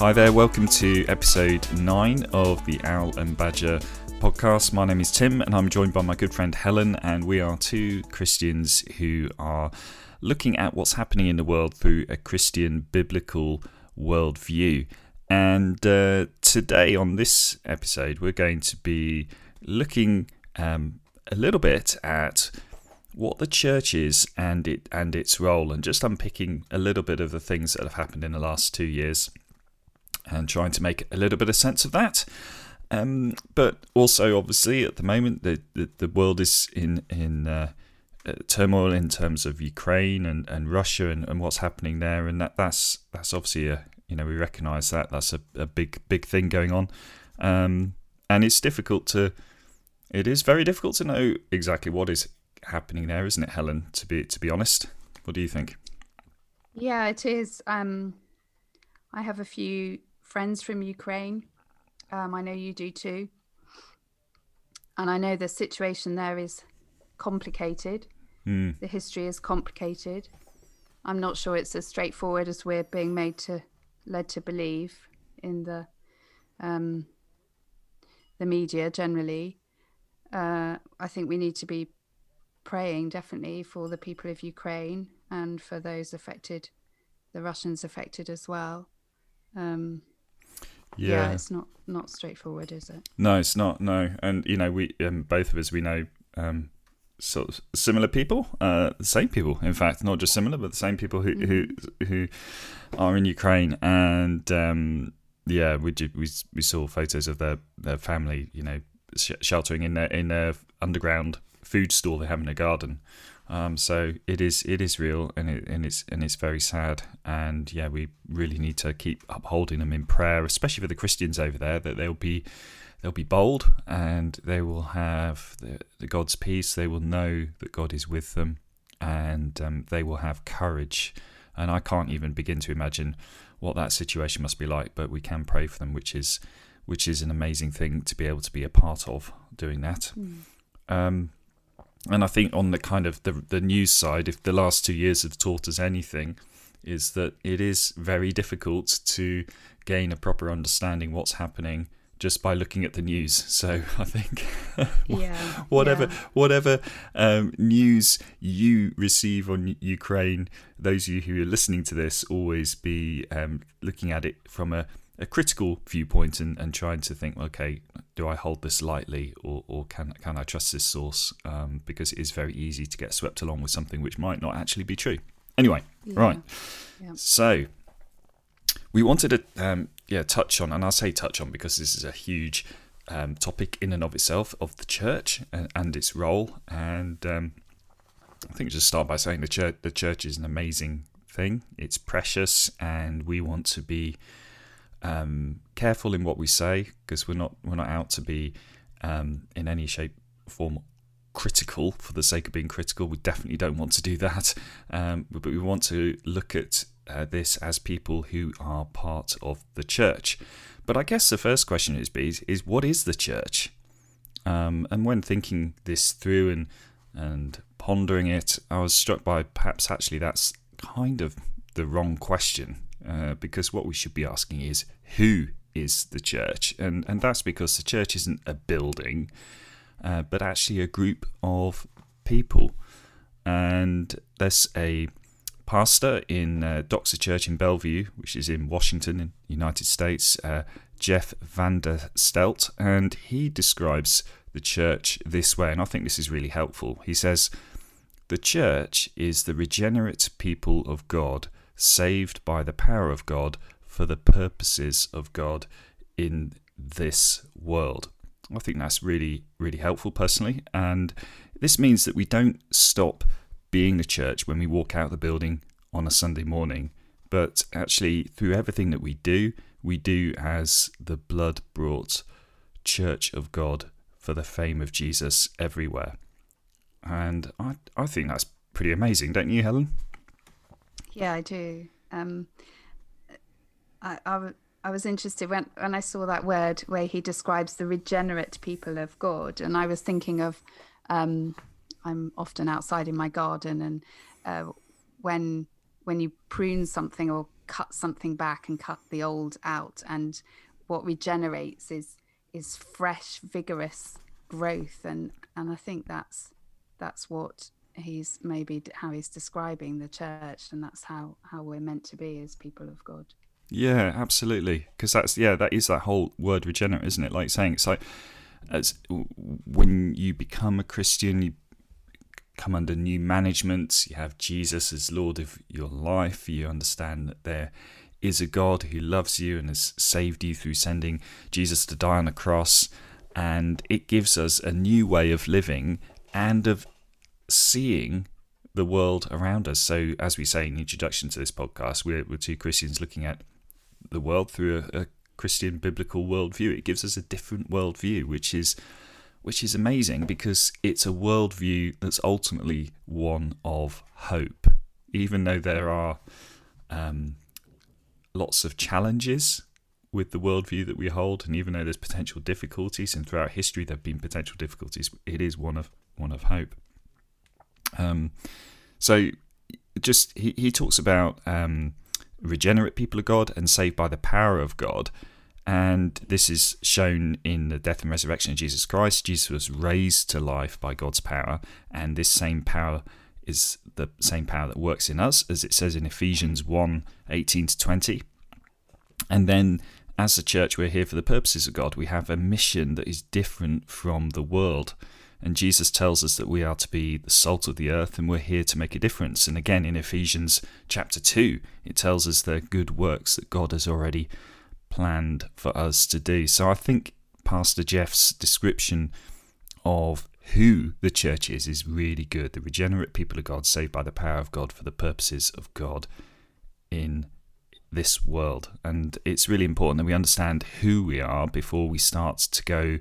Hi there, welcome to episode 9 of the Owl and Badger podcast. My name is Tim and I'm joined by my good friend Helen, and we are two Christians who are looking at what's happening in the world through a Christian biblical worldview. And uh, today, on this episode, we're going to be looking um, a little bit at what the church is and it and its role, and just unpicking a little bit of the things that have happened in the last two years and trying to make a little bit of sense of that. Um, but also, obviously, at the moment, the, the, the world is in in uh, uh, turmoil in terms of Ukraine and, and Russia and, and what's happening there, and that that's that's obviously a you know we recognise that that's a, a big big thing going on, um, and it's difficult to it is very difficult to know exactly what is happening there, isn't it, Helen? To be to be honest, what do you think? Yeah, it is. Um, I have a few friends from Ukraine. Um, I know you do too. And I know the situation there is complicated. Mm. The history is complicated. I'm not sure it's as straightforward as we're being made to led to believe in the um, the media generally. Uh, I think we need to be praying definitely for the people of Ukraine and for those affected, the Russians affected as well. Um, yeah. yeah. it's not not straightforward, is it? No, it's not. No, and you know, we um, both of us we know um, sort of similar people, uh, the same people, in fact, not just similar, but the same people who mm-hmm. who who are in Ukraine, and um, yeah, we we we saw photos of their their family, you know, sh- sheltering in their in their underground food store they have in a garden. Um, so it is it is real and it and it's and it's very sad. And yeah we really need to keep upholding them in prayer especially for the Christians over there that they'll be they'll be bold and they will have the, the God's peace. They will know that God is with them and um, they will have courage. And I can't even begin to imagine what that situation must be like but we can pray for them which is which is an amazing thing to be able to be a part of doing that. Mm. um, and I think on the kind of the the news side, if the last two years have taught us anything, is that it is very difficult to gain a proper understanding what's happening just by looking at the news. So I think yeah, whatever yeah. whatever um, news you receive on Ukraine, those of you who are listening to this always be um, looking at it from a a critical viewpoint and, and trying to think, okay, do I hold this lightly or, or can can I trust this source? Um, because it is very easy to get swept along with something which might not actually be true. Anyway, yeah. right. Yeah. So we wanted to um, yeah touch on, and I say touch on because this is a huge um, topic in and of itself of the church and, and its role. And um, I think just start by saying the church the church is an amazing thing. It's precious, and we want to be um, careful in what we say because we're not we're not out to be um, in any shape form critical for the sake of being critical. We definitely don't want to do that, um, but we want to look at uh, this as people who are part of the church. But I guess the first question is, is, is what is the church? Um, and when thinking this through and and pondering it, I was struck by perhaps actually that's kind of the wrong question uh, because what we should be asking is who is the church, and and that's because the church isn't a building, uh, but actually a group of people, and there's a pastor in uh, Doxa Church in Bellevue, which is in Washington, in the United States, uh, Jeff Vanderstelt, and he describes the church this way, and I think this is really helpful. He says, The church is the regenerate people of God saved by the power of God for the purposes of God in this world. I think that's really, really helpful personally. And this means that we don't stop being the church when we walk out the building on a Sunday morning, but actually, through everything that we do, we do as the blood brought church of God for the fame of Jesus everywhere. And I, I think that's pretty amazing, don't you, Helen? Yeah, I do. Um, I, I, was interested when, when I saw that word where he describes the regenerate people of God, and I was thinking of um, I'm often outside in my garden, and uh, when when you prune something or cut something back and cut the old out, and what regenerates is is fresh, vigorous growth, and and I think that's that's what he's maybe how he's describing the church, and that's how how we're meant to be as people of God. Yeah, absolutely. Because that's yeah, that is that whole word regenerate, isn't it? Like saying it's like as when you become a Christian, you come under new management. You have Jesus as Lord of your life. You understand that there is a God who loves you and has saved you through sending Jesus to die on a cross. And it gives us a new way of living and of seeing the world around us. So, as we say in the introduction to this podcast, we're, we're two Christians looking at the world through a, a Christian biblical worldview. It gives us a different worldview, which is which is amazing because it's a worldview that's ultimately one of hope. Even though there are um, lots of challenges with the worldview that we hold, and even though there's potential difficulties, and throughout history there have been potential difficulties, it is one of one of hope. Um, so, just he, he talks about um, regenerate people of God and saved by the power of God. And this is shown in the death and resurrection of Jesus Christ. Jesus was raised to life by God's power, and this same power is the same power that works in us, as it says in Ephesians 1 18 to 20. And then, as a church, we're here for the purposes of God. We have a mission that is different from the world. And Jesus tells us that we are to be the salt of the earth and we're here to make a difference. And again, in Ephesians chapter 2, it tells us the good works that God has already planned for us to do. So I think Pastor Jeff's description of who the church is is really good. The regenerate people of God, saved by the power of God for the purposes of God in this world. And it's really important that we understand who we are before we start to go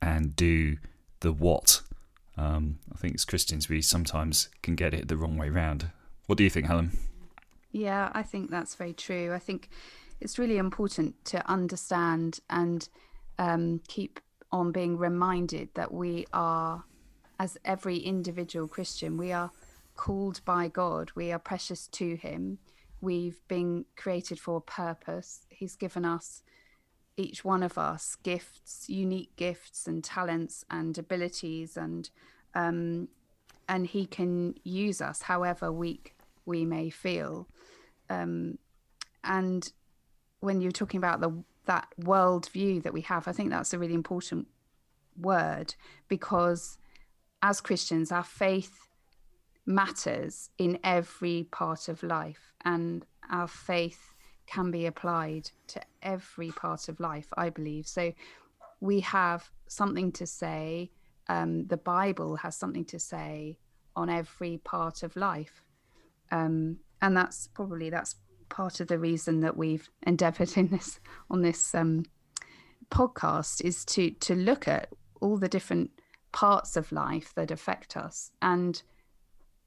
and do the what. Um, I think as Christians, we sometimes can get it the wrong way round. What do you think, Helen? Yeah, I think that's very true. I think it's really important to understand and um, keep on being reminded that we are, as every individual Christian, we are called by God. We are precious to Him. We've been created for a purpose. He's given us each one of us gifts, unique gifts and talents and abilities, and um, and He can use us however weak we may feel. Um, and when you're talking about the that world view that we have, I think that's a really important word because as Christians, our faith matters in every part of life, and our faith can be applied to every part of life, I believe. So we have something to say. Um, the Bible has something to say on every part of life. Um, and that's probably that's part of the reason that we've endeavored in this on this um, podcast is to to look at all the different parts of life that affect us and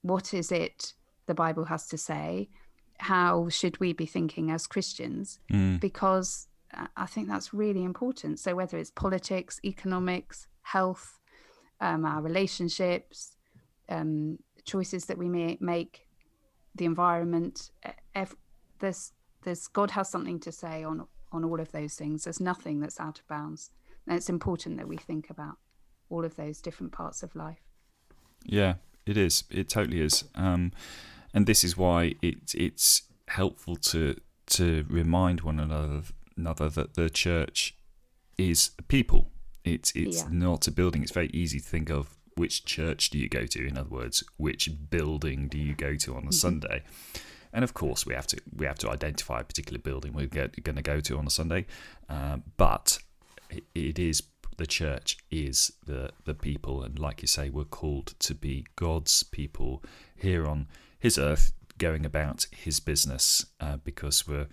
what is it the bible has to say how should we be thinking as Christians? Mm. Because I think that's really important. So whether it's politics, economics, health, um, our relationships, um, choices that we may make, the environment, ev- there's there's God has something to say on on all of those things. There's nothing that's out of bounds, and it's important that we think about all of those different parts of life. Yeah, it is. It totally is. Um, and this is why it, it's helpful to to remind one another, another that the church is a people. It's it's yeah. not a building. It's very easy to think of which church do you go to. In other words, which building do you go to on a mm-hmm. Sunday? And of course, we have to we have to identify a particular building we're going to go to on a Sunday. Um, but it, it is the church is the the people, and like you say, we're called to be God's people here on his earth, going about his business uh, because we're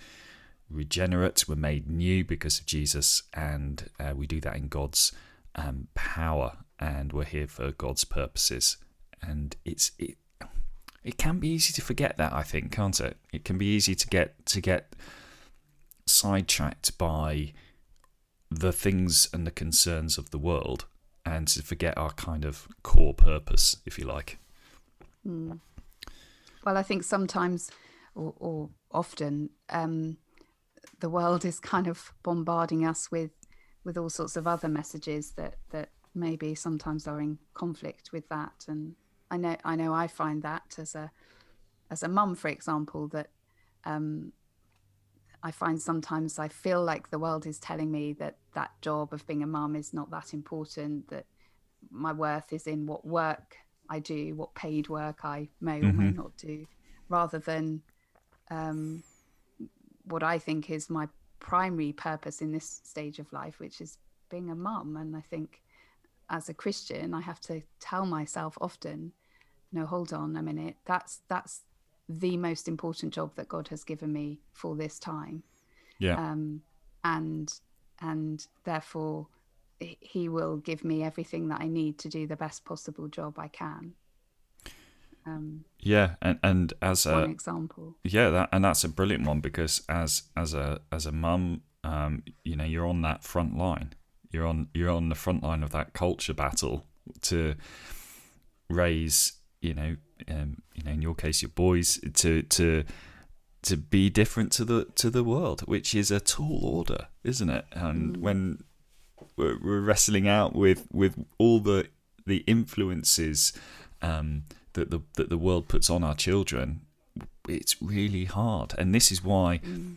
regenerate, we're made new because of Jesus, and uh, we do that in God's um, power, and we're here for God's purposes. And it's it, it can be easy to forget that, I think, can't it? It can be easy to get to get sidetracked by the things and the concerns of the world, and to forget our kind of core purpose, if you like. Mm. Well, I think sometimes or, or often, um, the world is kind of bombarding us with with all sorts of other messages that that maybe sometimes are in conflict with that. And I know I know I find that as a as a mum, for example, that um, I find sometimes I feel like the world is telling me that that job of being a mum is not that important, that my worth is in what work I do, what paid work I may or mm-hmm. may not do, rather than um, what I think is my primary purpose in this stage of life, which is being a mum. And I think as a Christian, I have to tell myself often, no, hold on a minute. That's that's the most important job that God has given me for this time. Yeah. Um, and and therefore, He will give me everything that I need to do the best possible job I can. Um, yeah, and and as a example, yeah, that and that's a brilliant one because as as a as a mum, um, you know, you're on that front line. You're on you're on the front line of that culture battle to raise you know, um, you know, in your case, your boys to to to be different to the to the world, which is a tall order, isn't it? And mm. when we're, we're, wrestling out with with all the the influences um, that the that the world puts on our children, it's really hard. And this is why. Mm.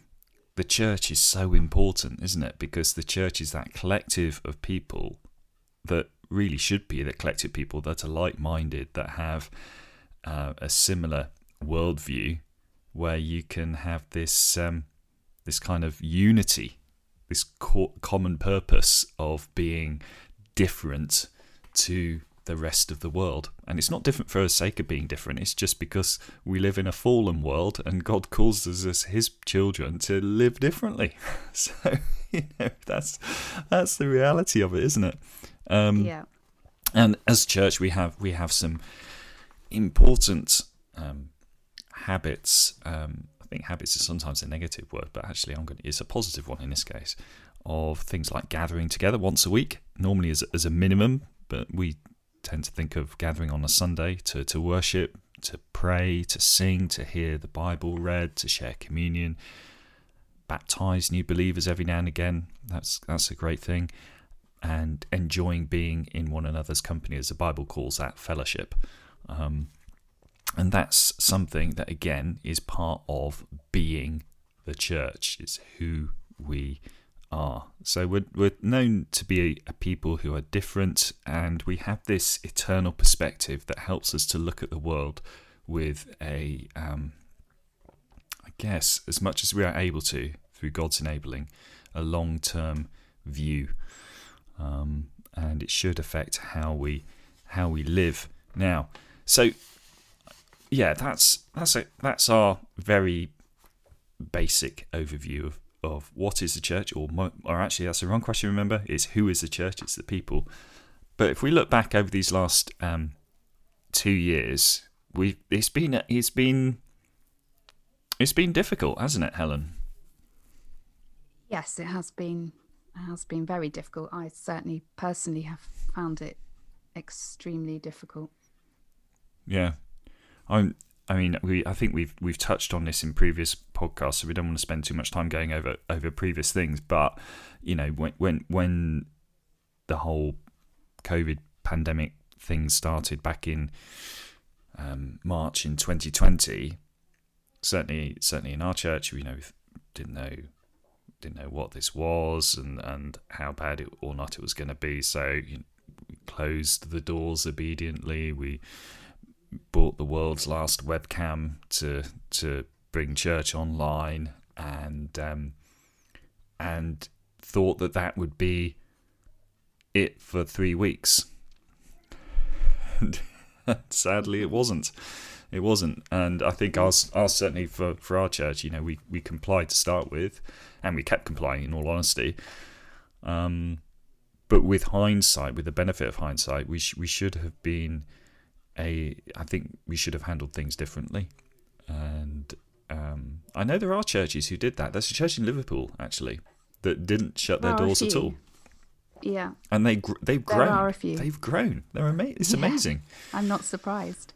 The church is so important, isn't it? Because the church is that collective of people that really should be the collective people that are like minded, that have uh, a similar worldview, where you can have this um, this kind of unity, this co- common purpose of being different to the rest of the world. And it's not different for the sake of being different, it's just because we live in a fallen world and God calls us as his children to live differently. So, you know, that's that's the reality of it, isn't it? Um, yeah. And as church, we have we have some important um, habits. Um, think habits is sometimes a negative word, but actually, I'm going to, it's a positive one in this case. Of things like gathering together once a week, normally as as a minimum, but we tend to think of gathering on a Sunday to to worship, to pray, to sing, to hear the Bible read, to share communion, baptize new believers every now and again. That's that's a great thing and enjoying being in one another's company, as the Bible calls that fellowship. Um, and that's something that, again, is part of being the church, It's who we are. So we're, we're known to be a, a people who are different, and we have this eternal perspective that helps us to look at the world with a, um, I guess, as much as we are able to, through God's enabling, a long term view um, and it should affect how we how we live now. So yeah, that's that's a, that's our very basic overview of, of what is the church, or or actually that's the wrong question. Remember, is who is the church? It's the people. But if we look back over these last um, two years, we it's been it's been it's been difficult, hasn't it, Helen? Yes, it has been has been very difficult. I certainly personally have found it extremely difficult. Yeah, I'm. I mean, we. I think we've we've touched on this in previous podcasts, so we don't want to spend too much time going over over previous things. But you know, when when when the whole COVID pandemic thing started back in um, March in 2020, certainly certainly in our church, you know, didn't know didn't know what this was and, and how bad it or not it was going to be. So you know, we closed the doors obediently. We bought the world's last webcam to to bring church online, and um, and thought that that would be it for three weeks. sadly, it wasn't. It wasn't, and I think ours, ours certainly for, for our church, you know, we, we complied to start with, and we kept complying in all honesty. Um, but with hindsight, with the benefit of hindsight, we sh- we should have been a. I think we should have handled things differently. And um, I know there are churches who did that. There's a church in Liverpool actually that didn't shut their doors at all. Yeah. And they gr- they've there grown. Are a few. They've grown. They're amazing. It's yeah. amazing. I'm not surprised.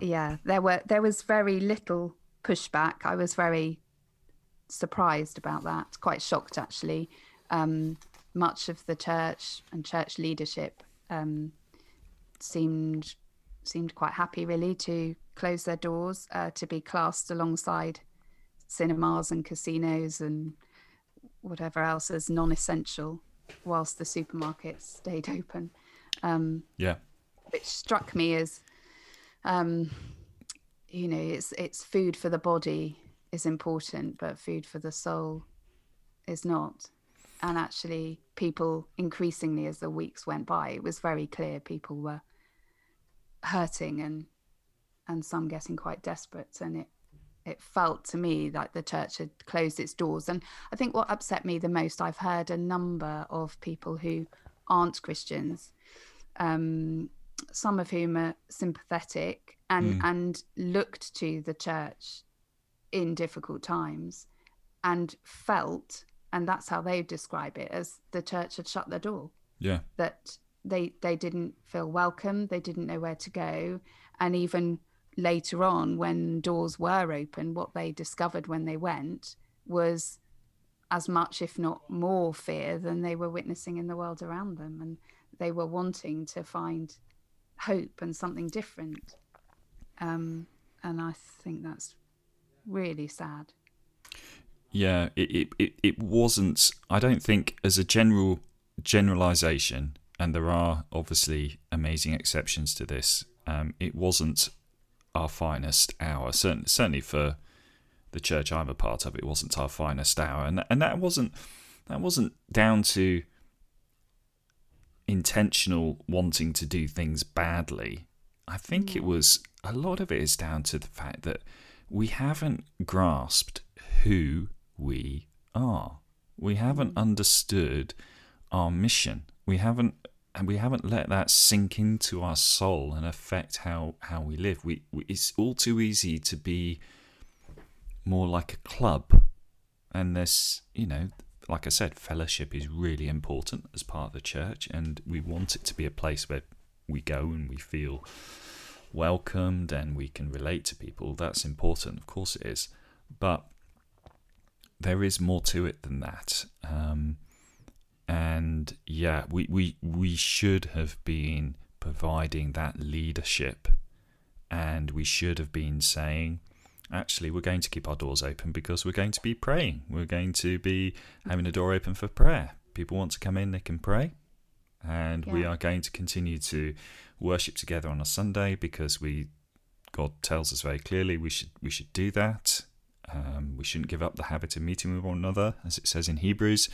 Yeah, there were there was very little pushback. I was very surprised about that, quite shocked actually. Um, much of the church and church leadership um, seemed seemed quite happy really to close their doors uh, to be classed alongside cinemas and casinos and whatever else as non-essential whilst the supermarkets stayed open. Um, yeah. which struck me as um, you know it's it's food for the body is important but food for the soul is not. And actually people increasingly as the weeks went by it was very clear people were hurting and and some getting quite desperate. And it it felt to me like the church had closed its doors. And i think what upset me the most i've heard a number of people who aren't christians um, some of whom are sympathetic and mm. and looked to the church in difficult times and felt and that's how they describe it as the church had shut their door. Yeah. That they they didn't feel welcome they didn't know where to go. And even later on when doors were open what they discovered when they went was as much if not more fear than they were witnessing in the world around them. And they were wanting to find hope and something different. Um, and i think that's really sad. Yeah, it, it, it wasn't, I don't think, as a general generalization, and there are obviously amazing exceptions to this, um, it wasn't our finest hour. Certainly, certainly for the church I'm a part of, it wasn't our finest hour, and and that wasn't that wasn't down to intentional wanting to do things badly. I think it was a lot of it is down to the fact that we haven't grasped who we are. We haven't understood our mission. We haven't and we haven't let that sink into our soul and affect how, how we live. We, we it's all too easy to be more like a club, and this, you know, like I said, fellowship is really important as part of the church, and we want it to be a place where we go and we feel welcomed and we can relate to people. That's important, of course it is, but there is more to it than that. Um, and yeah, we, we we should have been providing that leadership, and we should have been saying, actually, we're going to keep our doors open because we're going to be praying. We're going to be having a door open for prayer. People want to come in, they can pray, and yeah. we are going to continue to worship together on a Sunday because we God tells us very clearly we should we should do that. Um, we shouldn't give up the habit of meeting with one another, as it says in Hebrews.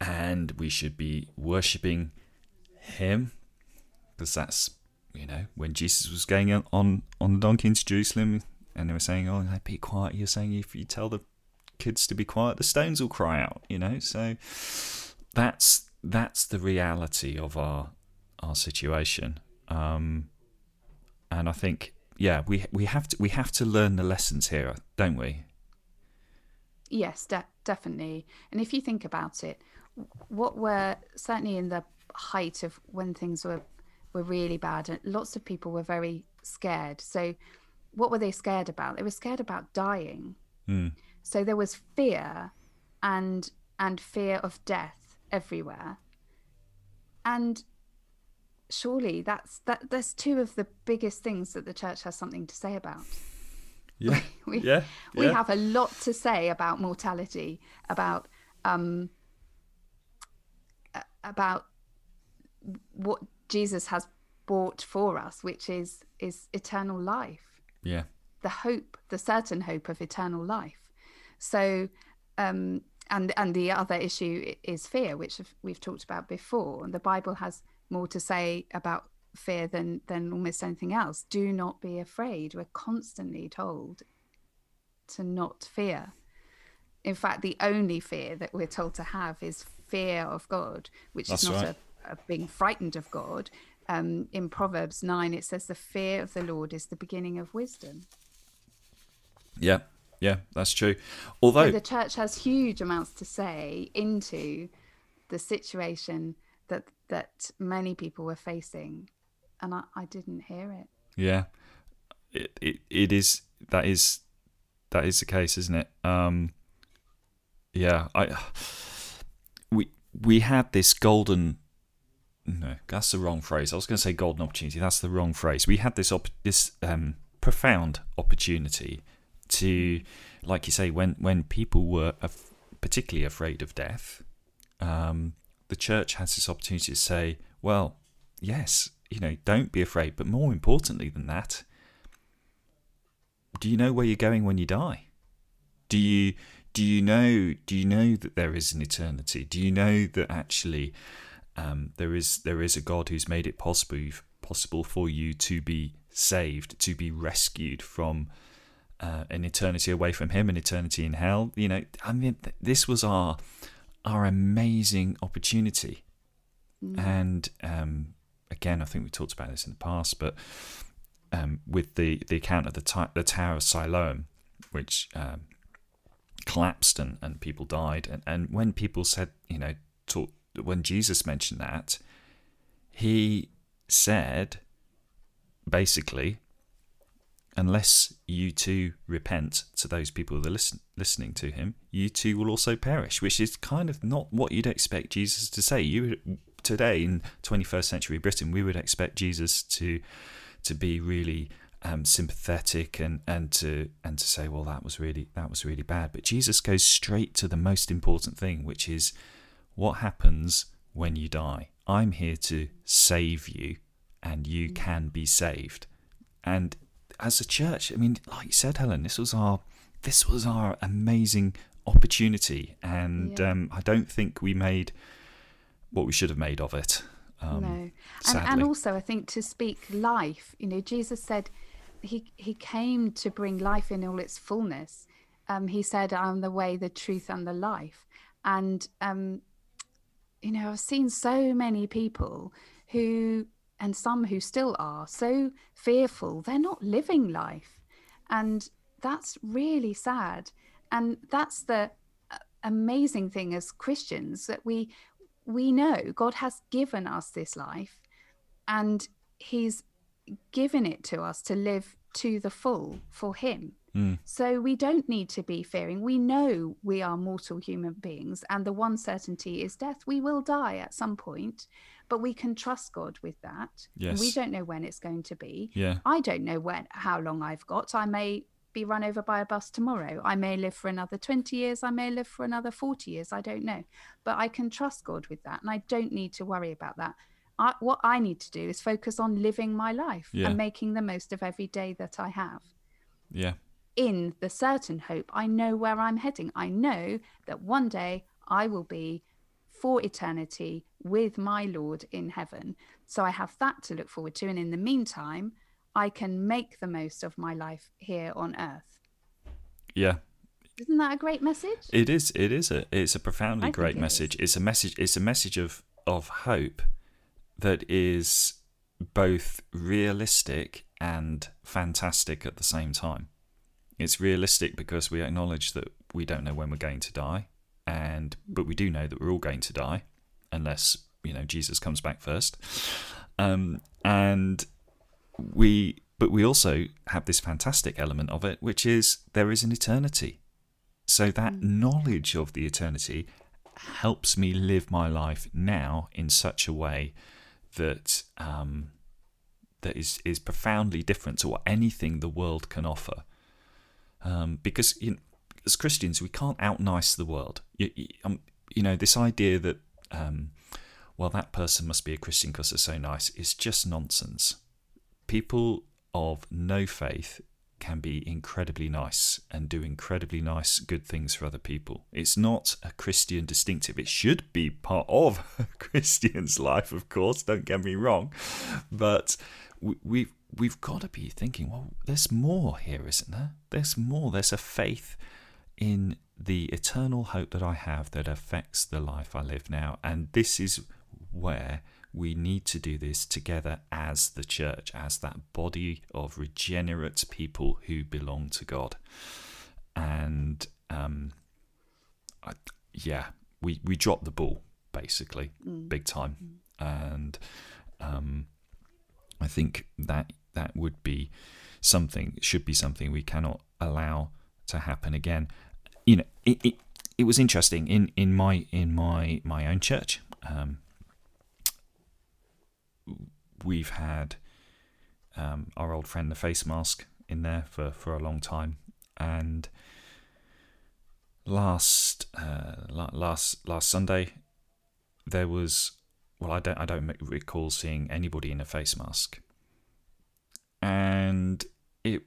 And we should be worshipping Him, because that's, you know, when Jesus was going on, on the donkey into Jerusalem, and they were saying, Oh, be quiet. You're saying if you tell the kids to be quiet, the stones will cry out, you know? So that's that's the reality of our our situation. Um, and I think yeah, we we have to we have to learn the lessons here, don't we? Yes, de- definitely. And if you think about it, what were certainly in the height of when things were were really bad, and lots of people were very scared. So, what were they scared about? They were scared about dying. Mm. So there was fear, and and fear of death everywhere. And surely that's that that's two of the biggest things that the church has something to say about yeah we, yeah we yeah. have a lot to say about mortality about um about what jesus has bought for us which is is eternal life yeah the hope the certain hope of eternal life so um and and the other issue is fear which we've talked about before and the bible has more to say about fear than than almost anything else. Do not be afraid. We're constantly told to not fear. In fact, the only fear that we're told to have is fear of God, which That's is not right. a, a, being frightened of God. Um, in Proverbs 9, it says, The fear of the Lord is the beginning of wisdom. Yeah, yeah, that's true. Although so the church has huge amounts to say into the situation that that many people were facing, and I, I didn't hear it. Yeah, it, it it is that is that is the case, isn't it? Um, yeah, I we had this golden. No, that's the wrong phrase. I was going to say golden opportunity. That's the wrong phrase. We had this op- this um, profound opportunity to, like you say, when when people were af- particularly afraid of death, um, the church has this opportunity to say, well, yes, you know, don't be afraid. But more importantly than that, do you know where you're going when you die? Do you do you know do you know that there is an eternity? Do you know that actually um, there is there is a God who's made it possible possible for you to be saved, to be rescued from uh, an eternity away from Him, an eternity in hell? You know, I mean, th- this was our our amazing opportunity, mm. and um, again, I think we talked about this in the past, but um, with the, the account of the, t- the Tower of Siloam, which um, collapsed and, and people died. And, and when people said, you know, talk, when Jesus mentioned that, he said basically, unless you too repent to those people that are listen, listening to him, you too will also perish, which is kind of not what you'd expect Jesus to say. You today in 21st century Britain, we would expect Jesus to to be really um, sympathetic and, and to and to say, well, that was really that was really bad. But Jesus goes straight to the most important thing, which is what happens when you die. I'm here to save you, and you mm. can be saved. And as a church, I mean, like you said, Helen, this was our this was our amazing opportunity, and yeah. um, I don't think we made what we should have made of it. Um, no, and, and also I think to speak life. You know, Jesus said he he came to bring life in all its fullness. Um, he said, "I'm the way, the truth, and the life." And um, you know, I've seen so many people who, and some who still are, so fearful. They're not living life, and that's really sad. And that's the uh, amazing thing as Christians that we we know God has given us this life and He's given it to us to live to the full for Him. Mm. So we don't need to be fearing. We know we are mortal human beings, and the one certainty is death. We will die at some point, but we can trust God with that. Yes. We don't know when it's going to be. Yeah. I don't know when how long I've got. I may be run over by a bus tomorrow. I may live for another 20 years. I may live for another 40 years. I don't know. But I can trust God with that. And I don't need to worry about that. I, what I need to do is focus on living my life yeah. and making the most of every day that I have. Yeah. In the certain hope, I know where I'm heading. I know that one day I will be for eternity with my Lord in heaven. So I have that to look forward to. And in the meantime, I can make the most of my life here on earth. Yeah. Isn't that a great message? It is. It is a. It's a profoundly I great it message. Is. It's a message. It's a message of of hope that is both realistic and fantastic at the same time. It's realistic because we acknowledge that we don't know when we're going to die, and but we do know that we're all going to die, unless you know Jesus comes back first. Um, and we but we also have this fantastic element of it, which is there is an eternity. So that mm. knowledge of the eternity helps me live my life now in such a way that um, that is is profoundly different to what anything the world can offer. Um, because you know, as Christians, we can't out nice the world. You, you, um, you, know, this idea that um, well, that person must be a Christian because they're so nice is just nonsense people of no faith can be incredibly nice and do incredibly nice, good things for other people. It's not a Christian distinctive. It should be part of a Christian's life, of course. Don't get me wrong, but we, we've we've got to be thinking. Well, there's more here, isn't there? There's more. There's a faith in the eternal hope that I have that affects the life I live now, and this is where we need to do this together as the church, as that body of regenerate people who belong to God. And um, I, yeah, we, we dropped the ball basically, mm. big time. Mm. And um, I think that that would be something, should be something we cannot allow to happen again. You know, it, it, it was interesting in, in my in my my own church. Um, we've had um, our old friend the face mask in there for, for a long time, and last uh, last last Sunday there was well I don't I don't recall seeing anybody in a face mask, and it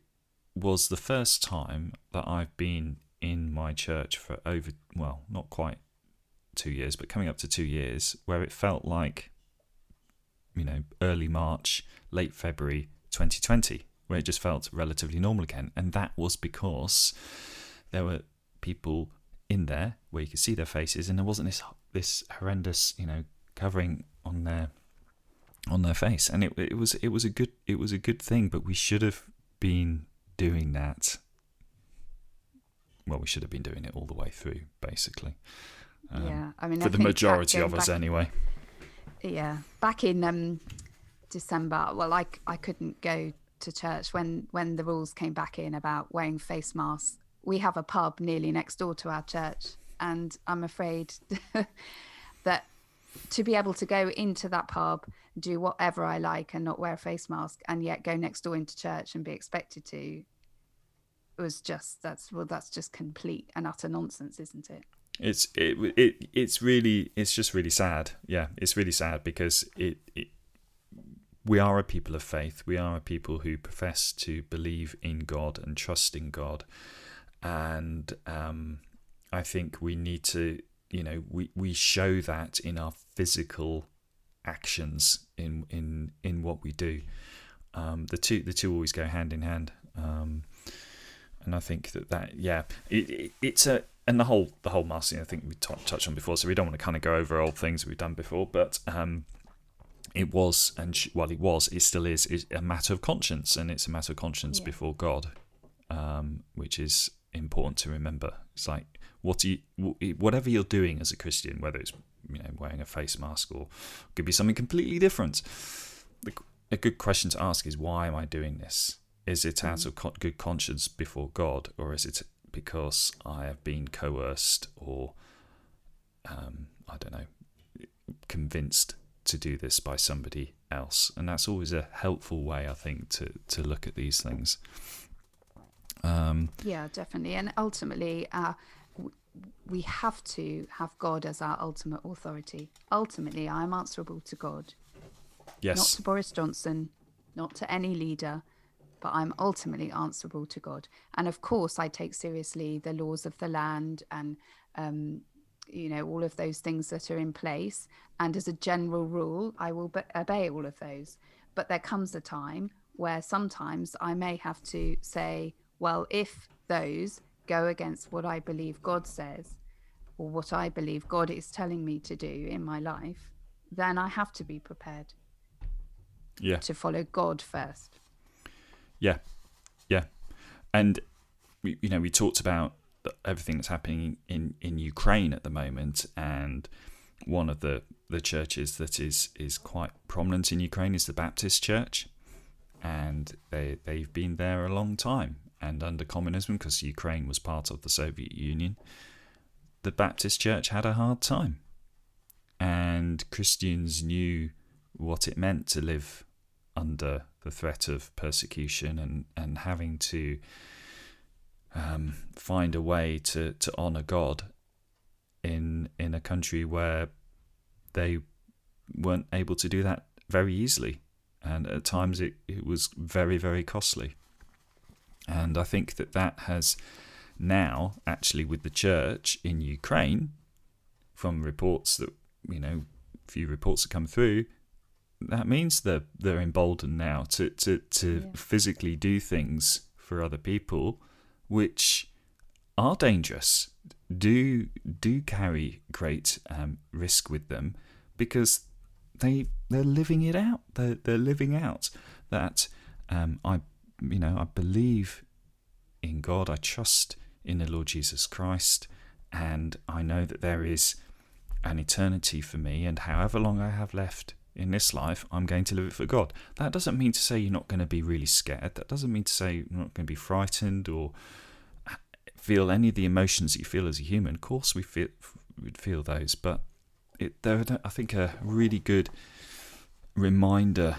was the first time that I've been in my church for over well not quite two years but coming up to two years where it felt like you know early March late February 2020 where it just felt relatively normal again and that was because there were people in there where you could see their faces, and there wasn't this this horrendous, you know, covering on their on their face, and it it was it was a good it was a good thing, but we should have been doing that. Well, we should have been doing it all the way through, basically. Um, yeah, I mean, for I the majority of us, back, anyway. Yeah, back in um, December, well, I I couldn't go to church when when the rules came back in about wearing face masks we have a pub nearly next door to our church, and I'm afraid that to be able to go into that pub, do whatever I like, and not wear a face mask, and yet go next door into church and be expected to, was just that's well, that's just complete and utter nonsense, isn't it? It's it, it it's really it's just really sad. Yeah, it's really sad because it, it we are a people of faith. We are a people who profess to believe in God and trust in God and um, I think we need to, you know, we, we show that in our physical actions in in in what we do. Um, the two the two always go hand in hand, um, and I think that that yeah, it, it, it's a and the whole the whole masking I think we t- touched on before, so we don't want to kind of go over old things we've done before, but um, it was and sh- well, it was, it still is, is a matter of conscience, and it's a matter of conscience yeah. before God, um, which is important to remember. It's like what you whatever you're doing as a Christian, whether it's you know wearing a face mask or could be something completely different. a good question to ask is why am I doing this? Is it out of good conscience before God, or is it because I have been coerced or um, I don't know convinced to do this by somebody else? And that's always a helpful way, I think, to to look at these things. Um, yeah, definitely. And ultimately, uh, we have to have God as our ultimate authority. Ultimately, I am answerable to God. Yes. Not to Boris Johnson, not to any leader, but I'm ultimately answerable to God. And of course, I take seriously the laws of the land and, um, you know, all of those things that are in place. And as a general rule, I will be- obey all of those. But there comes a time where sometimes I may have to say, well, if those go against what I believe God says or what I believe God is telling me to do in my life, then I have to be prepared. Yeah. To follow God first. Yeah. Yeah. And we, you know, we talked about everything that's happening in in Ukraine at the moment and one of the the churches that is is quite prominent in Ukraine is the Baptist Church and they they've been there a long time and under communism, because Ukraine was part of the Soviet Union, the Baptist Church had a hard time. And Christians knew what it meant to live under the threat of persecution and, and having to um, find a way to, to honour God in in a country where they weren't able to do that very easily. And at times it, it was very, very costly. And I think that that has now, actually, with the church in Ukraine, from reports that, you know, few reports that come through, that means that they're emboldened now to, to, to yeah. physically do things for other people which are dangerous, do do carry great um, risk with them because they they're living it out. They're they're living out that um, I you know, I believe in God, I trust in the Lord Jesus Christ, and I know that there is an eternity for me, and however long I have left in this life, I'm going to live it for God. That doesn't mean to say you're not going to be really scared. That doesn't mean to say you're not going to be frightened or feel any of the emotions that you feel as a human. Of course, we feel would feel those, but it, they're I think a really good reminder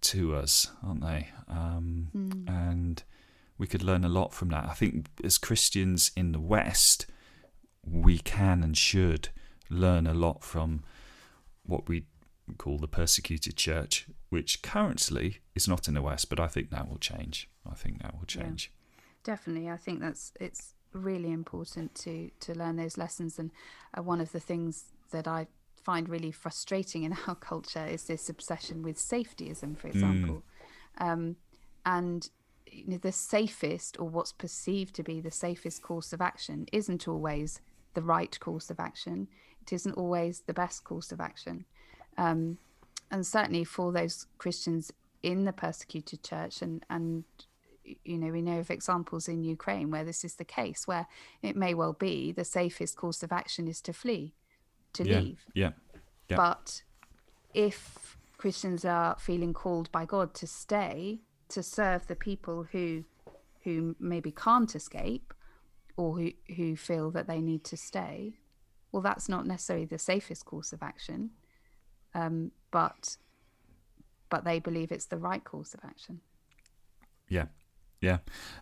to us, aren't they? Um, Mm. And we could learn a lot from that. I think as Christians in the West, we can and should learn a lot from what we call the persecuted church, which currently is not in the West, but I think that will change. I think that will Yeah. change. Definitely, I think that's it's really important to to learn those lessons. And uh, one of the things that I find really frustrating in our culture is this obsession with safetyism, for example, um, and you know, the safest or what's perceived to be the safest course of action isn't always the right course of action. It isn't always the best course of action. Um, and certainly for those Christians in the persecuted church and and you know we know of examples in Ukraine where this is the case where it may well be the safest course of action is to flee to Yeah. leave Yeah. Yeah. but if Christians are feeling called by God to stay to serve the people who who maybe can't escape or who, who feel that they need to stay, well, that's not necessarily the safest course of action, um, but but they believe it's the right course of action. Yeah, yeah,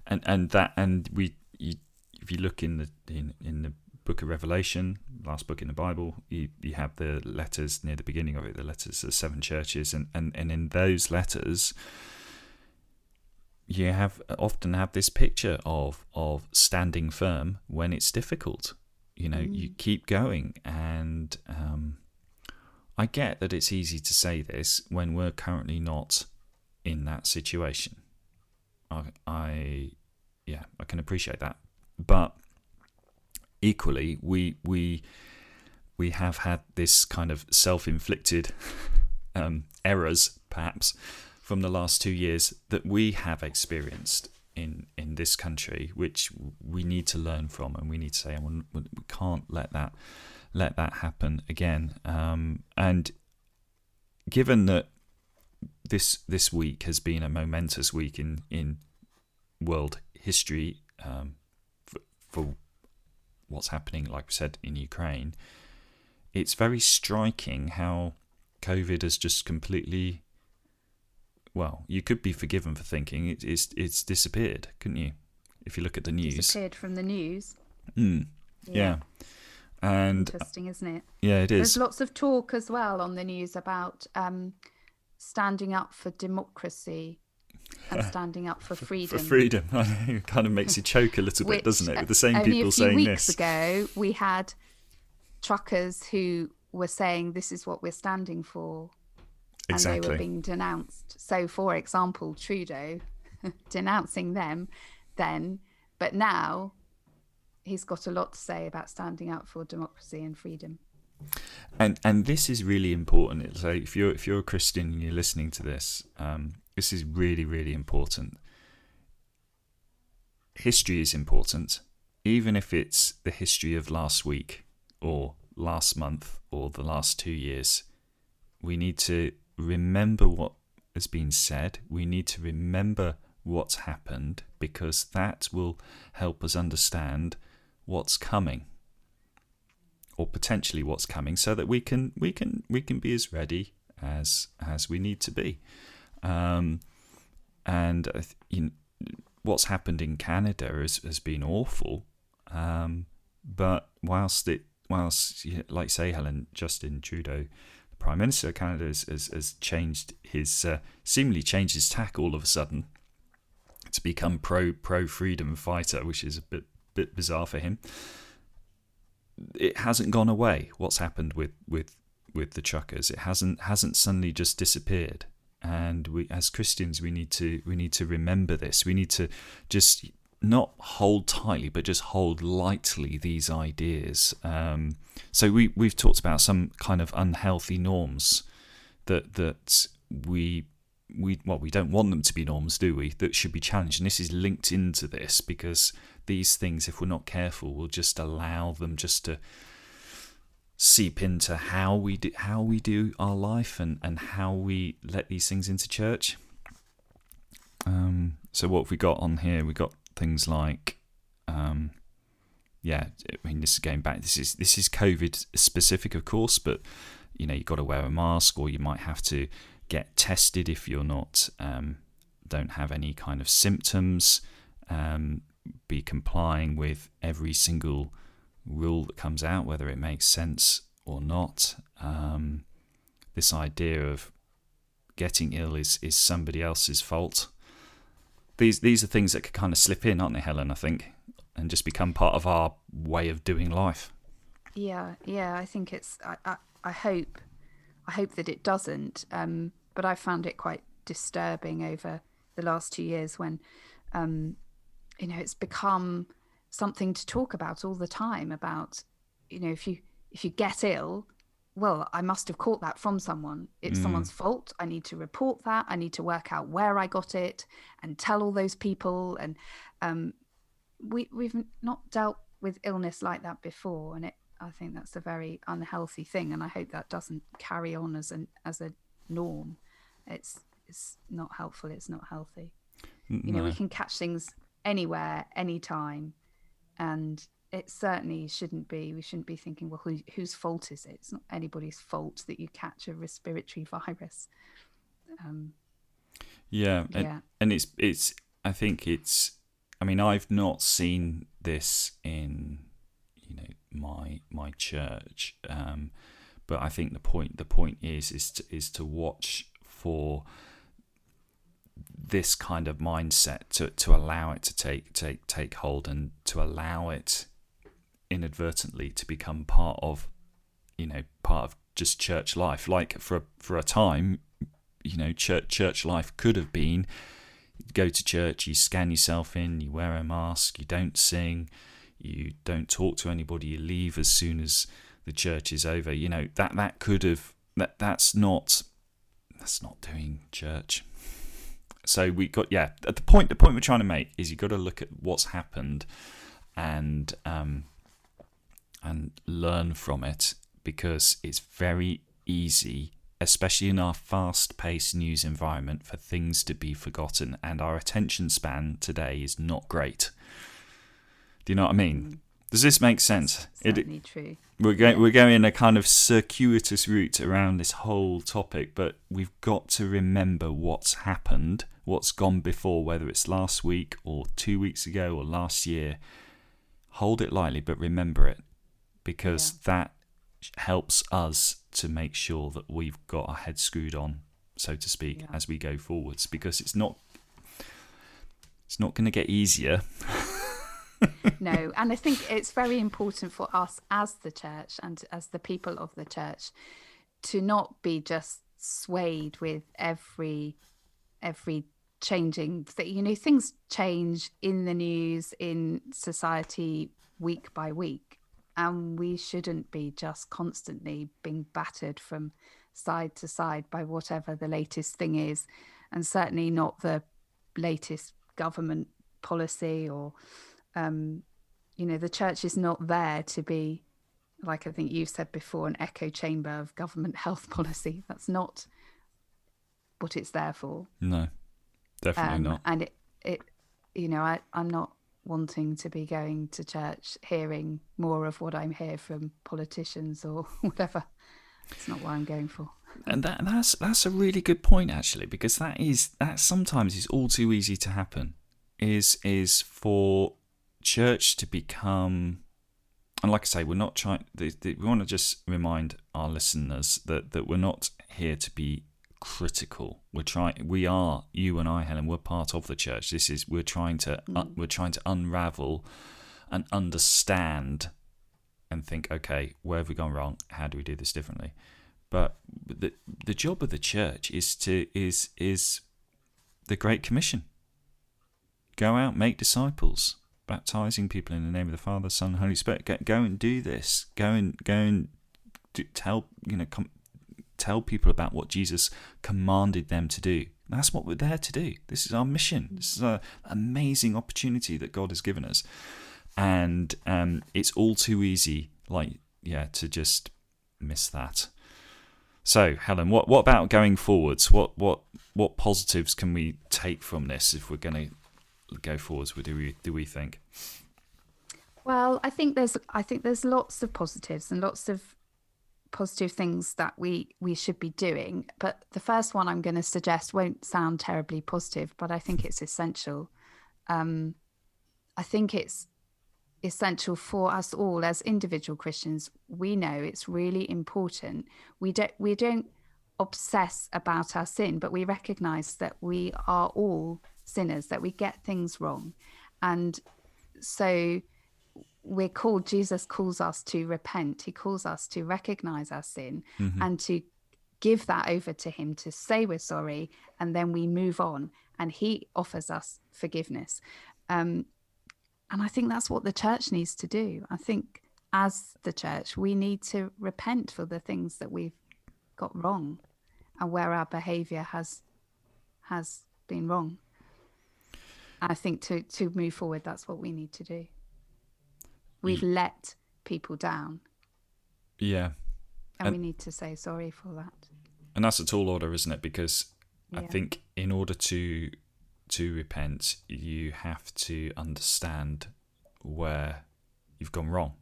and and that and we, you, if you look in the in in the book of Revelation, last book in the Bible, you you have the letters near the beginning of it, the letters to the seven churches, and and and in those letters, you have often have this picture of of standing firm when it's difficult. You know, you keep going, and um, I get that it's easy to say this when we're currently not in that situation. I, I yeah, I can appreciate that, but equally, we we we have had this kind of self-inflicted um, errors, perhaps, from the last two years that we have experienced in in this country, which we need to learn from, and we need to say, "Oh, we we can't let that let that happen again. Um, and given that this this week has been a momentous week in in world history um, for, for what's happening, like we said in Ukraine, it's very striking how COVID has just completely. Well, you could be forgiven for thinking it, it's it's disappeared, couldn't you? If you look at the news, Disappeared from the news. Mm, yeah. And Interesting, isn't it? yeah, it is. There's lots of talk as well on the news about um, standing up for democracy and standing up for freedom. For freedom, it kind of makes you choke a little bit, doesn't it? uh, With the same only people a few saying weeks this. ago, we had truckers who were saying this is what we're standing for, and they were being denounced. So, for example, Trudeau denouncing them then, but now he's got a lot to say about standing up for democracy and freedom. and and this is really important. It's like if you're if you're a Christian and you're listening to this, um, this is really really important. History is important, even if it's the history of last week or last month or the last two years. We need to remember what has been said. We need to remember what's happened because that will help us understand what's coming or potentially what's coming so that we can we can we can be as ready as as we need to be. Um and you know, what's happened in Canada has, has been awful. Um but whilst it whilst like say Helen Justin Trudeau the Prime Minister of Canada has, has, has changed his uh, seemingly changed his tack all of a sudden to become pro pro freedom fighter which is a bit bit bizarre for him it hasn't gone away. What's happened with with with the truckers? It hasn't hasn't suddenly just disappeared. And we, as Christians, we need to we need to remember this. We need to just not hold tightly, but just hold lightly these ideas. Um, so we we've talked about some kind of unhealthy norms that that we we well we don't want them to be norms, do we? That should be challenged, and this is linked into this because these things, if we're not careful, will just allow them just to seep into how we do how we do our life and and how we let these things into church. Um, so what have we got on here? We got things like Um, yeah, I mean, this is going back. This is this is COVID specific, of course, but you know, you've got to wear a mask, or you might have to get tested if you're not um, don't have any kind of symptoms. Um, be complying with every single rule that comes out, whether it makes sense or not. Um, this idea of getting ill is is somebody else's fault. These these are things that could kind of slip in, aren't they, Helen? I think, and just become part of our way of doing life. Yeah, yeah. I think it's. I I, I hope, I hope that it doesn't. Um, but I found it quite disturbing over the last two years when, um, you know, it's become something to talk about all the time. About, you know, if you if you get ill, well, I must have caught that from someone. It's mm. someone's fault. I need to report that. I need to work out where I got it and tell all those people. And um, we we've not dealt with illness like that before, and it I think that's a very unhealthy thing. And I hope that doesn't carry on as an as a norm. It's it's not helpful. It's not healthy. You know, we can catch things anywhere, anytime, and it certainly shouldn't be. We shouldn't be thinking, well, who, whose fault is it? It's not anybody's fault that you catch a respiratory virus. Um, yeah, and, yeah, and it's it's. I think it's. I mean, I've not seen this in, you know, my my church, um, but I think the point the point is is to, is to watch for this kind of mindset to, to allow it to take take take hold and to allow it inadvertently to become part of you know part of just church life. Like for for a time you know church church life could have been go to church you scan yourself in you wear a mask you don't sing you don't talk to anybody you leave as soon as the church is over. You know that that could have that that's not that's not doing church so we got yeah at the point the point we're trying to make is you've got to look at what's happened and um and learn from it because it's very easy, especially in our fast paced news environment, for things to be forgotten. And our attention span today is not great. Do you know what I mean? Does this make sense? Certainly it, true. We're going we're going a kind of circuitous route around this whole topic, but we've got to remember what's happened, what's gone before, whether it's last week or two weeks ago or last year. Hold it lightly, but remember it because yeah. that helps us to make sure that we've got our head screwed on, so to speak, yeah. as we go forwards. Because it's not it's not going to get easier. no, and I think it's very important for us as the church and as the people of the church to not be just swayed with every every changing you know things change in the news in society week by week and we shouldn't be just constantly being battered from side to side by whatever the latest thing is and certainly not the latest government policy or um, you know the church is not there to be like i think you've said before an echo chamber of government health policy. That's not what it's there for. No definitely um, not and it it you know I, i'm not wanting to be going to church, hearing more of what I'm hear from politicians or whatever. It's not what I'm going for. And that that's that's a really good point actually, because that is that sometimes is all too easy to happen. Is is for church to become and like I say, we're not trying. We want to just remind our listeners that that we're not here to be critical. We're trying. We are you and I, Helen. We're part of the church. This is we're trying to mm. uh, we're trying to unravel and understand and think. Okay, where have we gone wrong? How do we do this differently? But the the job of the church is to is is the Great Commission. Go out, make disciples, baptizing people in the name of the Father, Son, Holy Spirit. Go, go and do this. Go and go and do, tell you know come tell people about what Jesus commanded them to do. That's what we're there to do. This is our mission. This is an amazing opportunity that God has given us. And um, it's all too easy, like, yeah, to just miss that. So, Helen, what, what about going forwards? What what what positives can we take from this if we're going to go forwards? Do we do we think? Well, I think there's I think there's lots of positives and lots of positive things that we we should be doing. But the first one I'm going to suggest won't sound terribly positive, but I think it's essential. Um, I think it's essential for us all as individual Christians. We know it's really important. We don't we don't obsess about our sin, but we recognize that we are all sinners, that we get things wrong. And so we're called, Jesus calls us to repent. He calls us to recognize our sin mm-hmm. and to give that over to Him, to say we're sorry, and then we move on. And He offers us forgiveness. Um, and I think that's what the church needs to do. I think as the church, we need to repent for the things that we've got wrong and where our behavior has has been wrong. I think to to move forward, that's what we need to do. We've yeah. let people down. Yeah. And, and, we need to say sorry for that. And that's a tall order, isn't it? Because yeah. I think in order to to repent, you have to understand where you've gone wrong.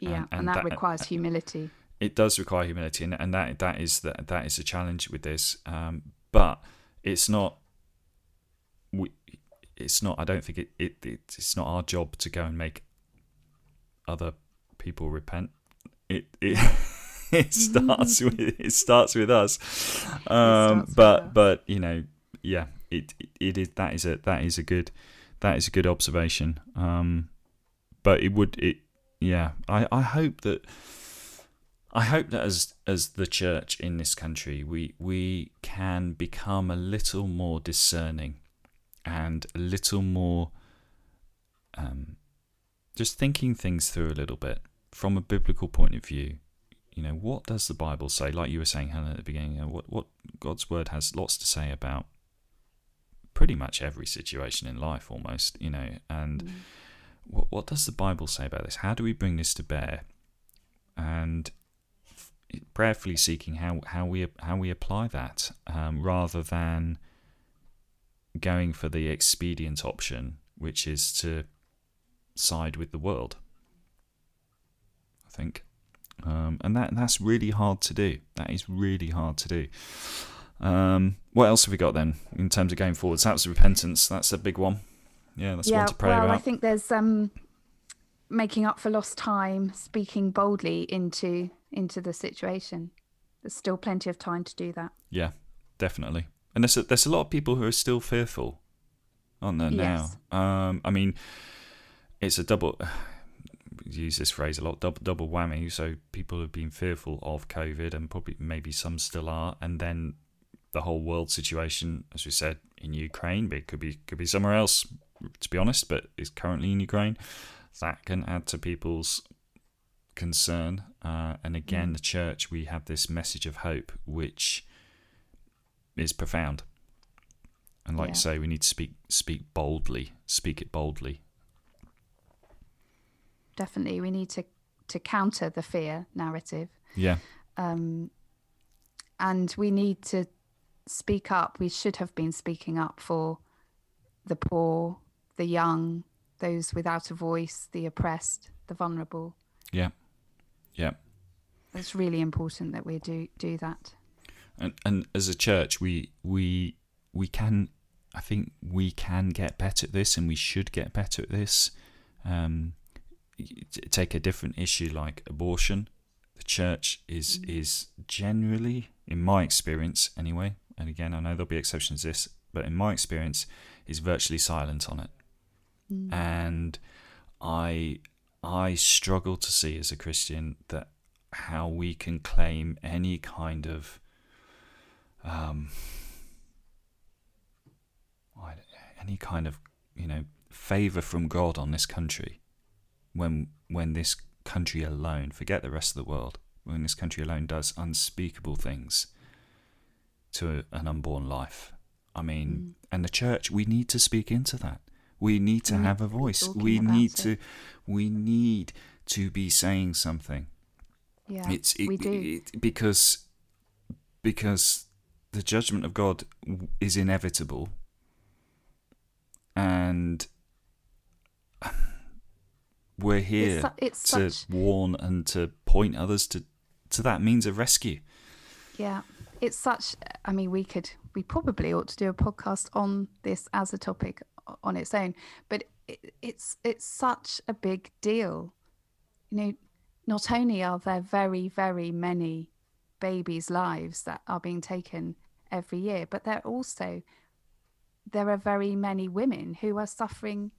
Yeah, and, and, and that, that, requires humility. It does require humility, and, and that that is that that is a challenge with this. Um, but it's not. We, it's not. I don't think it, it, it. It's not our job to go and make other people repent. It it it starts with it starts with us. Um, starts but with but you know yeah it, it it is that is a that is a good that is a good observation. Um, but it would it yeah I I hope that. I hope that as as the church in this country, we we can become a little more discerning and a little more um, just thinking things through a little bit from a biblical point of view. You know, what does the Bible say? Like you were saying, Helen, at the beginning, you know, what what God's word has lots to say about pretty much every situation in life, almost. You know, and mm. what what does the Bible say about this? How do we bring this to bear? And prayerfully seeking how how we how we apply that, um, rather than going for the expedient option, which is to side with the world. I think, um, and that that's really hard to do. That is really hard to do. Um, what else have we got then in terms of going forwards? That's repentance. That's a big one. Yeah, that's yeah, one to pray well, about. I think there's um, making up for lost time, speaking boldly into into the situation. There's still plenty of time to do that. Yeah, definitely. And there's a, there's a lot of people who are still fearful, aren't there yes. now? Um, I mean, it's a double use this phrase a lot double double whammy. So people have been fearful of covid and probably maybe some still are. And then the whole world situation as we said in ukraine but it could be could be somewhere else to be honest but is currently in ukraine. That can add to people's concern. Uh, and again mm. the church we have this message of hope which is profound. And like yeah. you say we need to speak speak boldly speak it boldly definitely we need to to counter the fear narrative. Yeah. Um, and we need to speak up. We should have been speaking up for the poor, the young, those without a voice, the oppressed, the vulnerable. Yeah. Yeah. It's really important that we do do that. And and as a church, we we we can I think we can get better at this, and we should get better at this. Um, take a different issue like abortion, the church is mm. is generally, in my experience anyway, and again I know there'll be exceptions to this, but in my experience, is virtually silent on it, mm. and I I struggle to see as a Christian that how we can claim any kind of um, any kind of you know favor from God on this country when when this country alone, forget the rest of the world, when this country alone does unspeakable things to an unborn life. I mean, mm. and the church, we need to speak into that. We need to mm. have a voice. We need to, we need to be saying something. Yeah, it's it, we do it, because because the judgment of God is inevitable, and we're here su- it's to such- warn and to point others to to that means of rescue. Yeah, it's such. I mean, we could, we probably ought to do a podcast on this as a topic on its own. But it, it's it's such a big deal. You know, not only are there very very many babies' lives that are being taken every year, but there also there are very many women who are suffering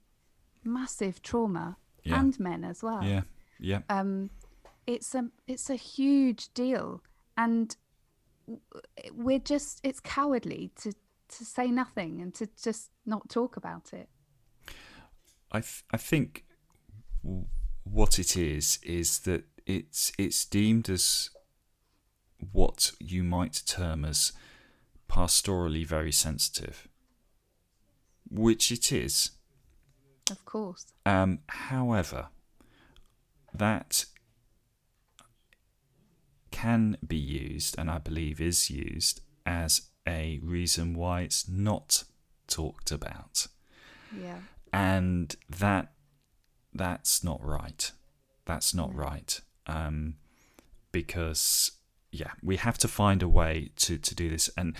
massive trauma Yeah. and men as well Yeah, yeah, um, it's a it's a huge deal, and we're just it's cowardly to to say nothing and to just not talk about it. I th- I think w- what it is is that it's it's deemed as what you might term as pastorally very sensitive, which it is. Of course, Um, however, that can be used, and I believe is used, as a reason why it's not talked about. yeah, And that that's not right. That's not No. right. Um, because yeah, we have to find a way to, to do this. And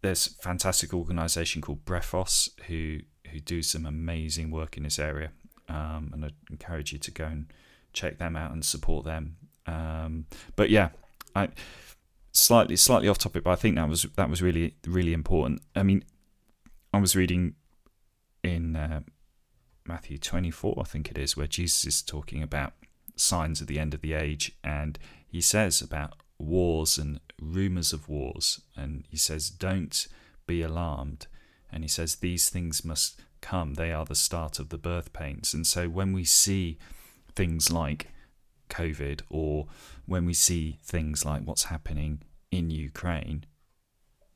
there's a fantastic organisation called Brephos who who do some amazing work in this area. Um, and I encourage you to go and check them out and support them. Um, but yeah, I slightly slightly off topic, but I think that was that was really really important. I mean, I was reading in uh, Matthew 24, I think it is, where Jesus is talking about signs of the end of the age, and he says about wars and rumors of wars, and he says, Don't be alarmed. And he says, These things must come, they are the start of the birth pains. And so when we see things like COVID, or when we see things like what's happening in Ukraine,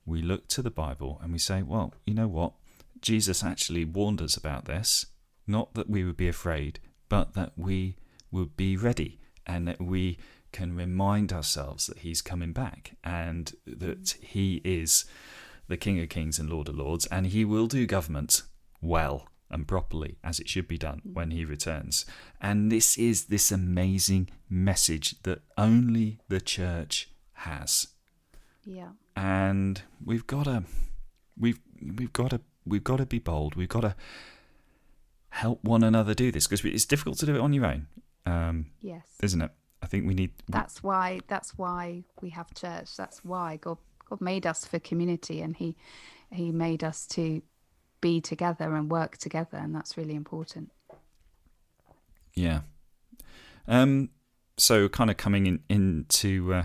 we look to the Bible and we say, Well, you know what? Jesus actually warned us about this. Not that we would be afraid, but that we would be ready and that we can remind ourselves that He's coming back and that He is the King of Kings and Lord of Lords and He will do government well and properly as it should be done when He returns. And this is this amazing message that only the church has yeah, and we've got to we've we've got to we've got to be bold we've got to help one another do this because it's difficult to do it on your own um, yes. isn't it i think we need That's why that's why we have church. That's why God God made us for community, and He He made us to be together and work together, and that's really important. yeah um so kind of coming in into uh,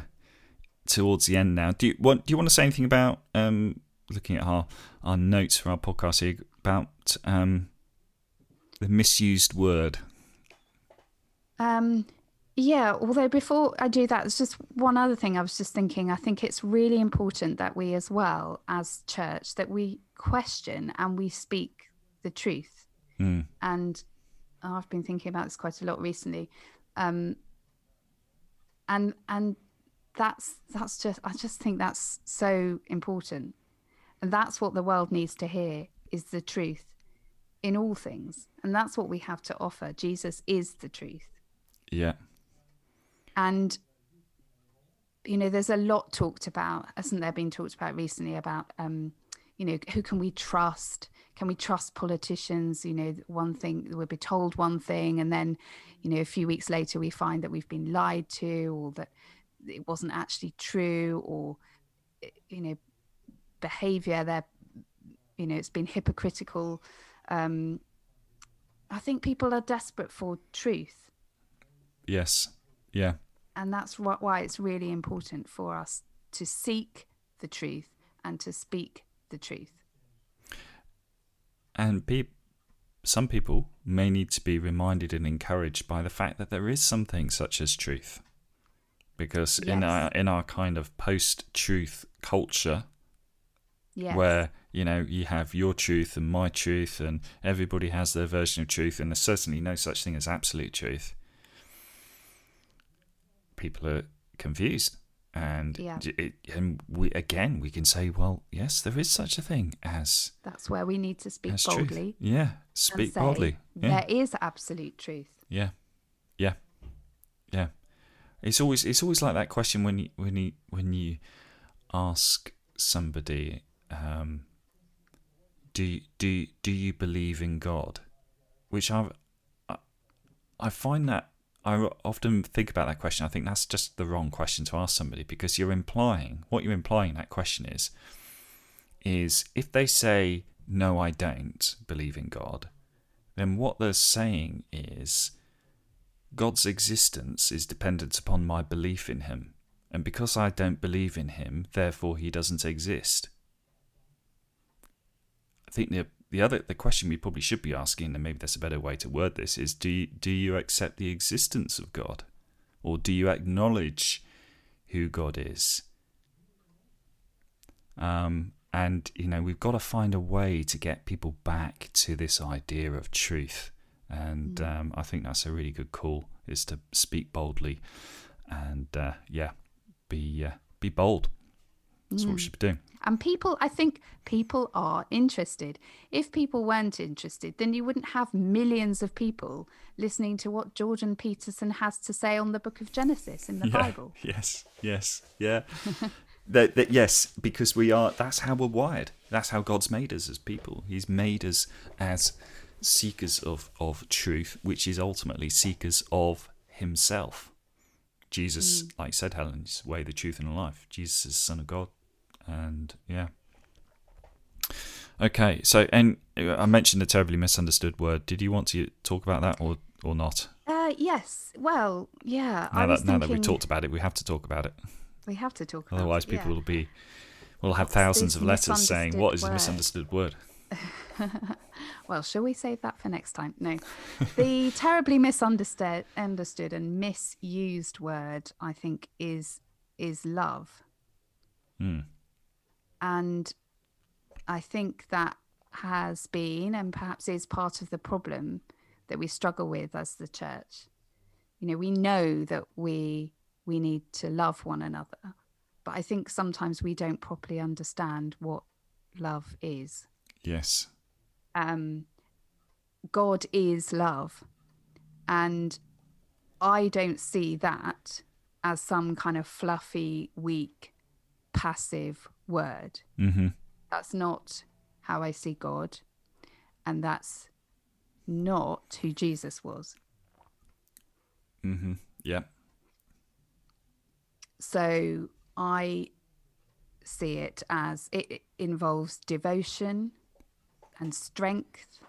towards the end now do you want do you want to say anything about um looking at our our notes for our podcast here about um the misused word Um, yeah, although before I do that, there's just one other thing I was just thinking. I think it's really important that we, as well as church, that we question and we speak the truth. Mm, And I've been thinking about this quite a lot recently. Um, and and that's that's just I just think that's so important, and that's what the world needs to hear is the truth in all things, and that's what we have to offer. Jesus is the truth yeah and you know there's a lot talked about hasn't there been talked about recently about um you know who can we trust? Can we trust politicians? You know one thing we'll be told one thing and then you know a few weeks later we find that we've been lied to or that it wasn't actually true or you know behavior there you know it's been hypocritical. Um i think people are desperate for truth. Yes yeah and that's wh- why it's really important for us to seek the truth and to speak the truth. And pe- some people may need to be reminded and encouraged by the fact that there is something such as truth. Because in our in our kind of post-truth culture, Yes. where you know you have your truth and my truth, and everybody has their version of truth, and there's certainly no such thing as absolute truth. People are confused, and Yeah. it, and we again we can say, well, yes, there is such a thing as That's where we need to speak boldly truth. Yeah, speak say boldly. Yeah, there is absolute truth. yeah, Yeah, yeah. It's always it's always like that question when you when you when you ask somebody, um, do do do you believe in God? Which I've, I I find that I often think about that question. I think that's just the wrong question to ask somebody because you're implying what you're implying that question is is if they say no, I don't believe in God, then what they're saying is God's existence is dependent upon my belief in Him. And because I don't believe in Him, therefore He doesn't exist. I think the the other the question we probably should be asking, and maybe there's a better way to word this, is do you, do you accept the existence of God, or do you acknowledge who God is? Um, and you know we've got to find a way to get people back to this idea of truth and mm. um, I think that's a really good call is to speak boldly and uh, yeah be uh, be bold that's mm. what we mm. should be doing and people I think people are interested if people weren't interested then you wouldn't have millions of people listening to what Jordan Peterson has to say on the book of Genesis in the yeah. Bible yes yes yeah that, that yes because we are that's how we're wired that's how God's made us as people he's made us as seekers of, of truth, which is ultimately seekers of himself. Jesus, mm. like said Helen, is the way, the truth, and the life. Jesus is the Son of God. And yeah. Okay, so and I mentioned the terribly misunderstood word. Did you want to talk about that or or not? Uh, yes. Well, yeah. Now, that, now that we talked about it, we have to talk about it. We have to talk. About it. Otherwise, people yeah. will be will have thousands of letters saying, "What is word? a misunderstood word?" well, shall we save that for next time? No. the terribly misunderstood understood and misused word, I think, is is love. Mm. And I think that has been and perhaps is part of the problem that we struggle with as the church. You know, we know that we we need to love one another, but I think sometimes we don't properly understand what love is. Yes. Um, God is love. And I don't see that as some kind of fluffy, weak, passive word. Mm-hmm. That's not how I see God. And that's not who Jesus was. Mm-hmm. Yeah. So I see it as it involves devotion and strength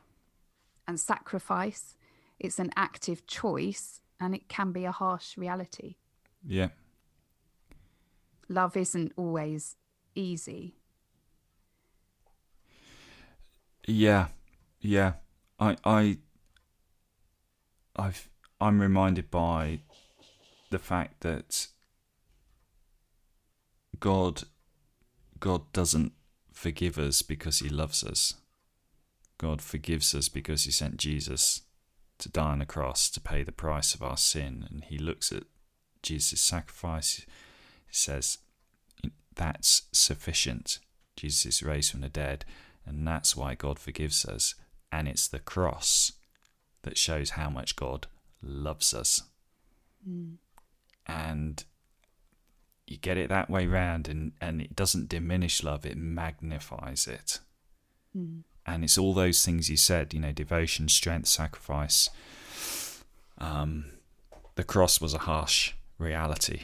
and sacrifice. It's an active choice and it can be a harsh reality. Yeah. Love isn't always easy. Yeah. Yeah. I I I've I'm reminded by the fact that God God doesn't forgive us because he loves us. God forgives us because He sent Jesus to die on the cross to pay the price of our sin. And He looks at Jesus' sacrifice, He says, That's sufficient. Jesus is raised from the dead, and that's why God forgives us. And it's the cross that shows how much God loves us. Mm. And you get it that way round, and, and it doesn't diminish love, it magnifies it. Mm and it's all those things you said you know devotion strength sacrifice um, the cross was a harsh reality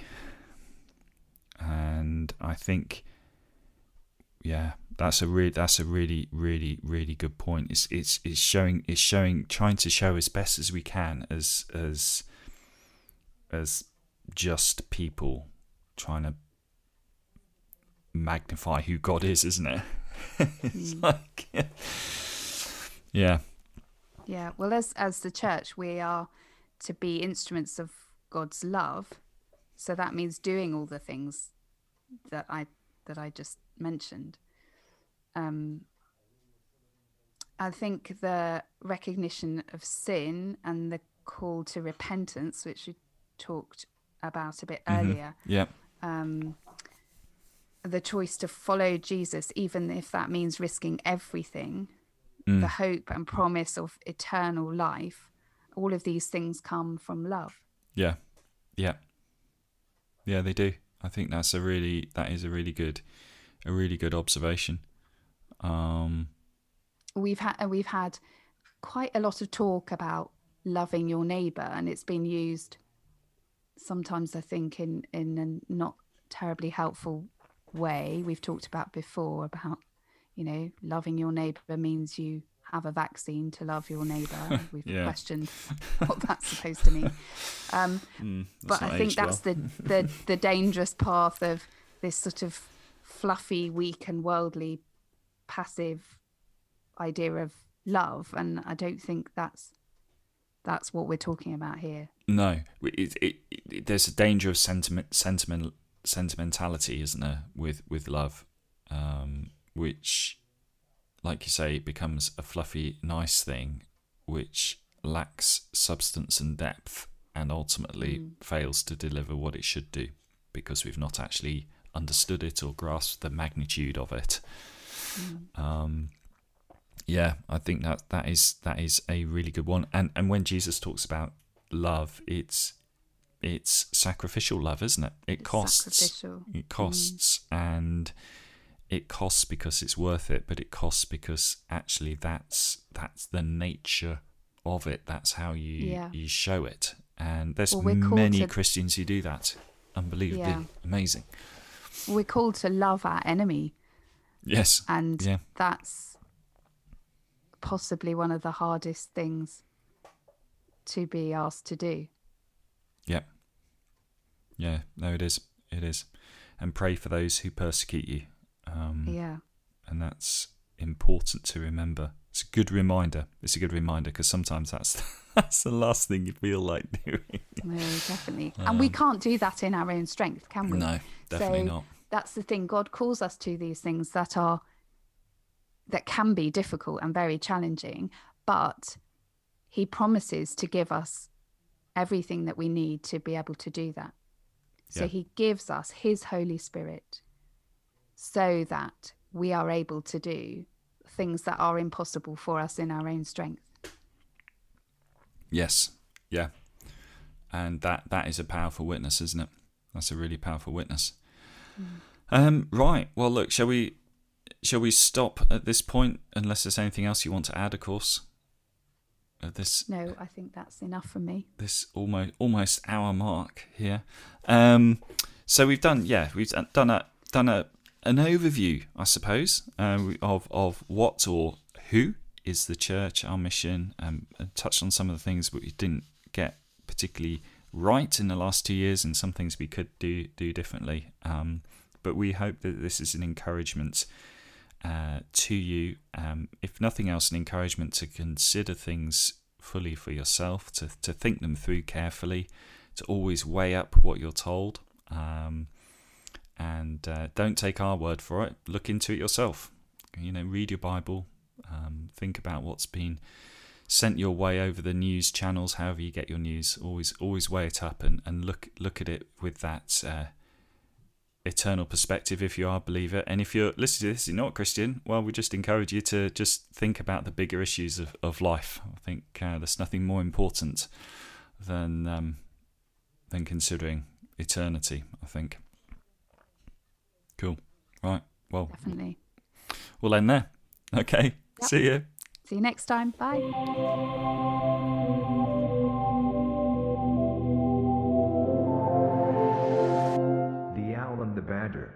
and i think yeah that's a really that's a really really really good point it's it's it's showing it's showing trying to show as best as we can as as as just people trying to magnify who god is isn't it it's mm. like, yeah. Yeah. Well, as as the church, we are to be instruments of God's love. So that means doing all the things that I that I just mentioned. Um, I think the recognition of sin and the call to repentance, which we talked about a bit mm-hmm. earlier, yeah, um, the choice to follow Jesus, even if that means risking everything, mm. the hope and promise of eternal life, all of these things come from love. Yeah, yeah, yeah. They do. I think that's a really that is a really good a really good observation. Um, we've had we've had quite a lot of talk about loving your neighbor, and it's been used sometimes I think in in a not terribly helpful way. We've talked about before about you know loving your neighbor means you have a vaccine to love your neighbor. We've yeah. questioned what that's supposed to mean. Um, mm, but I think that's well. the, the the dangerous path of this sort of fluffy, weak, and worldly, passive idea of love, and I don't think that's that's what we're talking about here. No, it, it, it, there's a danger of sentiment, sentiment, sentimentality, isn't there, with with love, um, which, like you say, it becomes a fluffy, nice thing, which lacks substance and depth, and ultimately mm. fails to deliver what it should do, because we've not actually understood it or grasped the magnitude of it. Mm. Um, yeah, I think that that is that is a really good one. And and when Jesus talks about love, it's it's sacrificial love, isn't it? It costs. It costs, mm. and it costs because it's worth it, but it costs because actually that's that's the nature of it. That's how you yeah. you show it. And there's well, many to... Christians who do that. Unbelievably yeah. amazing. We're called to love our enemy. Yes. And yeah. that's possibly one of the hardest things to be asked to do. Yeah. Yeah, no, it is. It is. And pray for those who persecute you. Um, yeah. And that's important to remember. It's a good reminder. It's a good reminder because sometimes that's that's the last thing you feel like doing. No, definitely. Um, and we um, can't do that in our own strength, can we? No, definitely so not. That's the thing. God calls us to these things that are that can be difficult and very challenging, but he promises to give us everything that we need to be able to do that. So yeah. he gives us his Holy Spirit so that we are able to do things that are impossible for us in our own strength. Yes. Yeah. And that that is a powerful witness, isn't it? That's a really powerful witness. Mm. Um, right. Well, look, shall we shall we stop at this point? Unless there's anything else you want to add, of course. Uh, this no, I think that's enough for me. This almost almost hour mark here. Um, so we've done yeah we've done a done a an overview I suppose uh, of of what or who is the church, our mission, um, and touched on some of the things we didn't get particularly right in the last two years, and some things we could do do differently. Um, but we hope that this is an encouragement uh, to you. Um, if nothing else, an encouragement to consider things fully for yourself, to, to think them through carefully, to always weigh up what you're told. Um, and uh, don't take our word for it. Look into it yourself. You know, read your Bible. Um, think about what's been sent your way over the news channels, however you get your news. Always, always weigh it up and, and look look at it with that uh, eternal perspective if you are a believer. And if you're listening to this, you're not Christian, well, we just encourage you to just think about the bigger issues of, of life. I think uh, there's nothing more important than um, than considering eternity. I think. Cool. Right. Well, definitely. We'll end there. Okay. Yep. See you. See you next time. Bye. The owl and the Badger.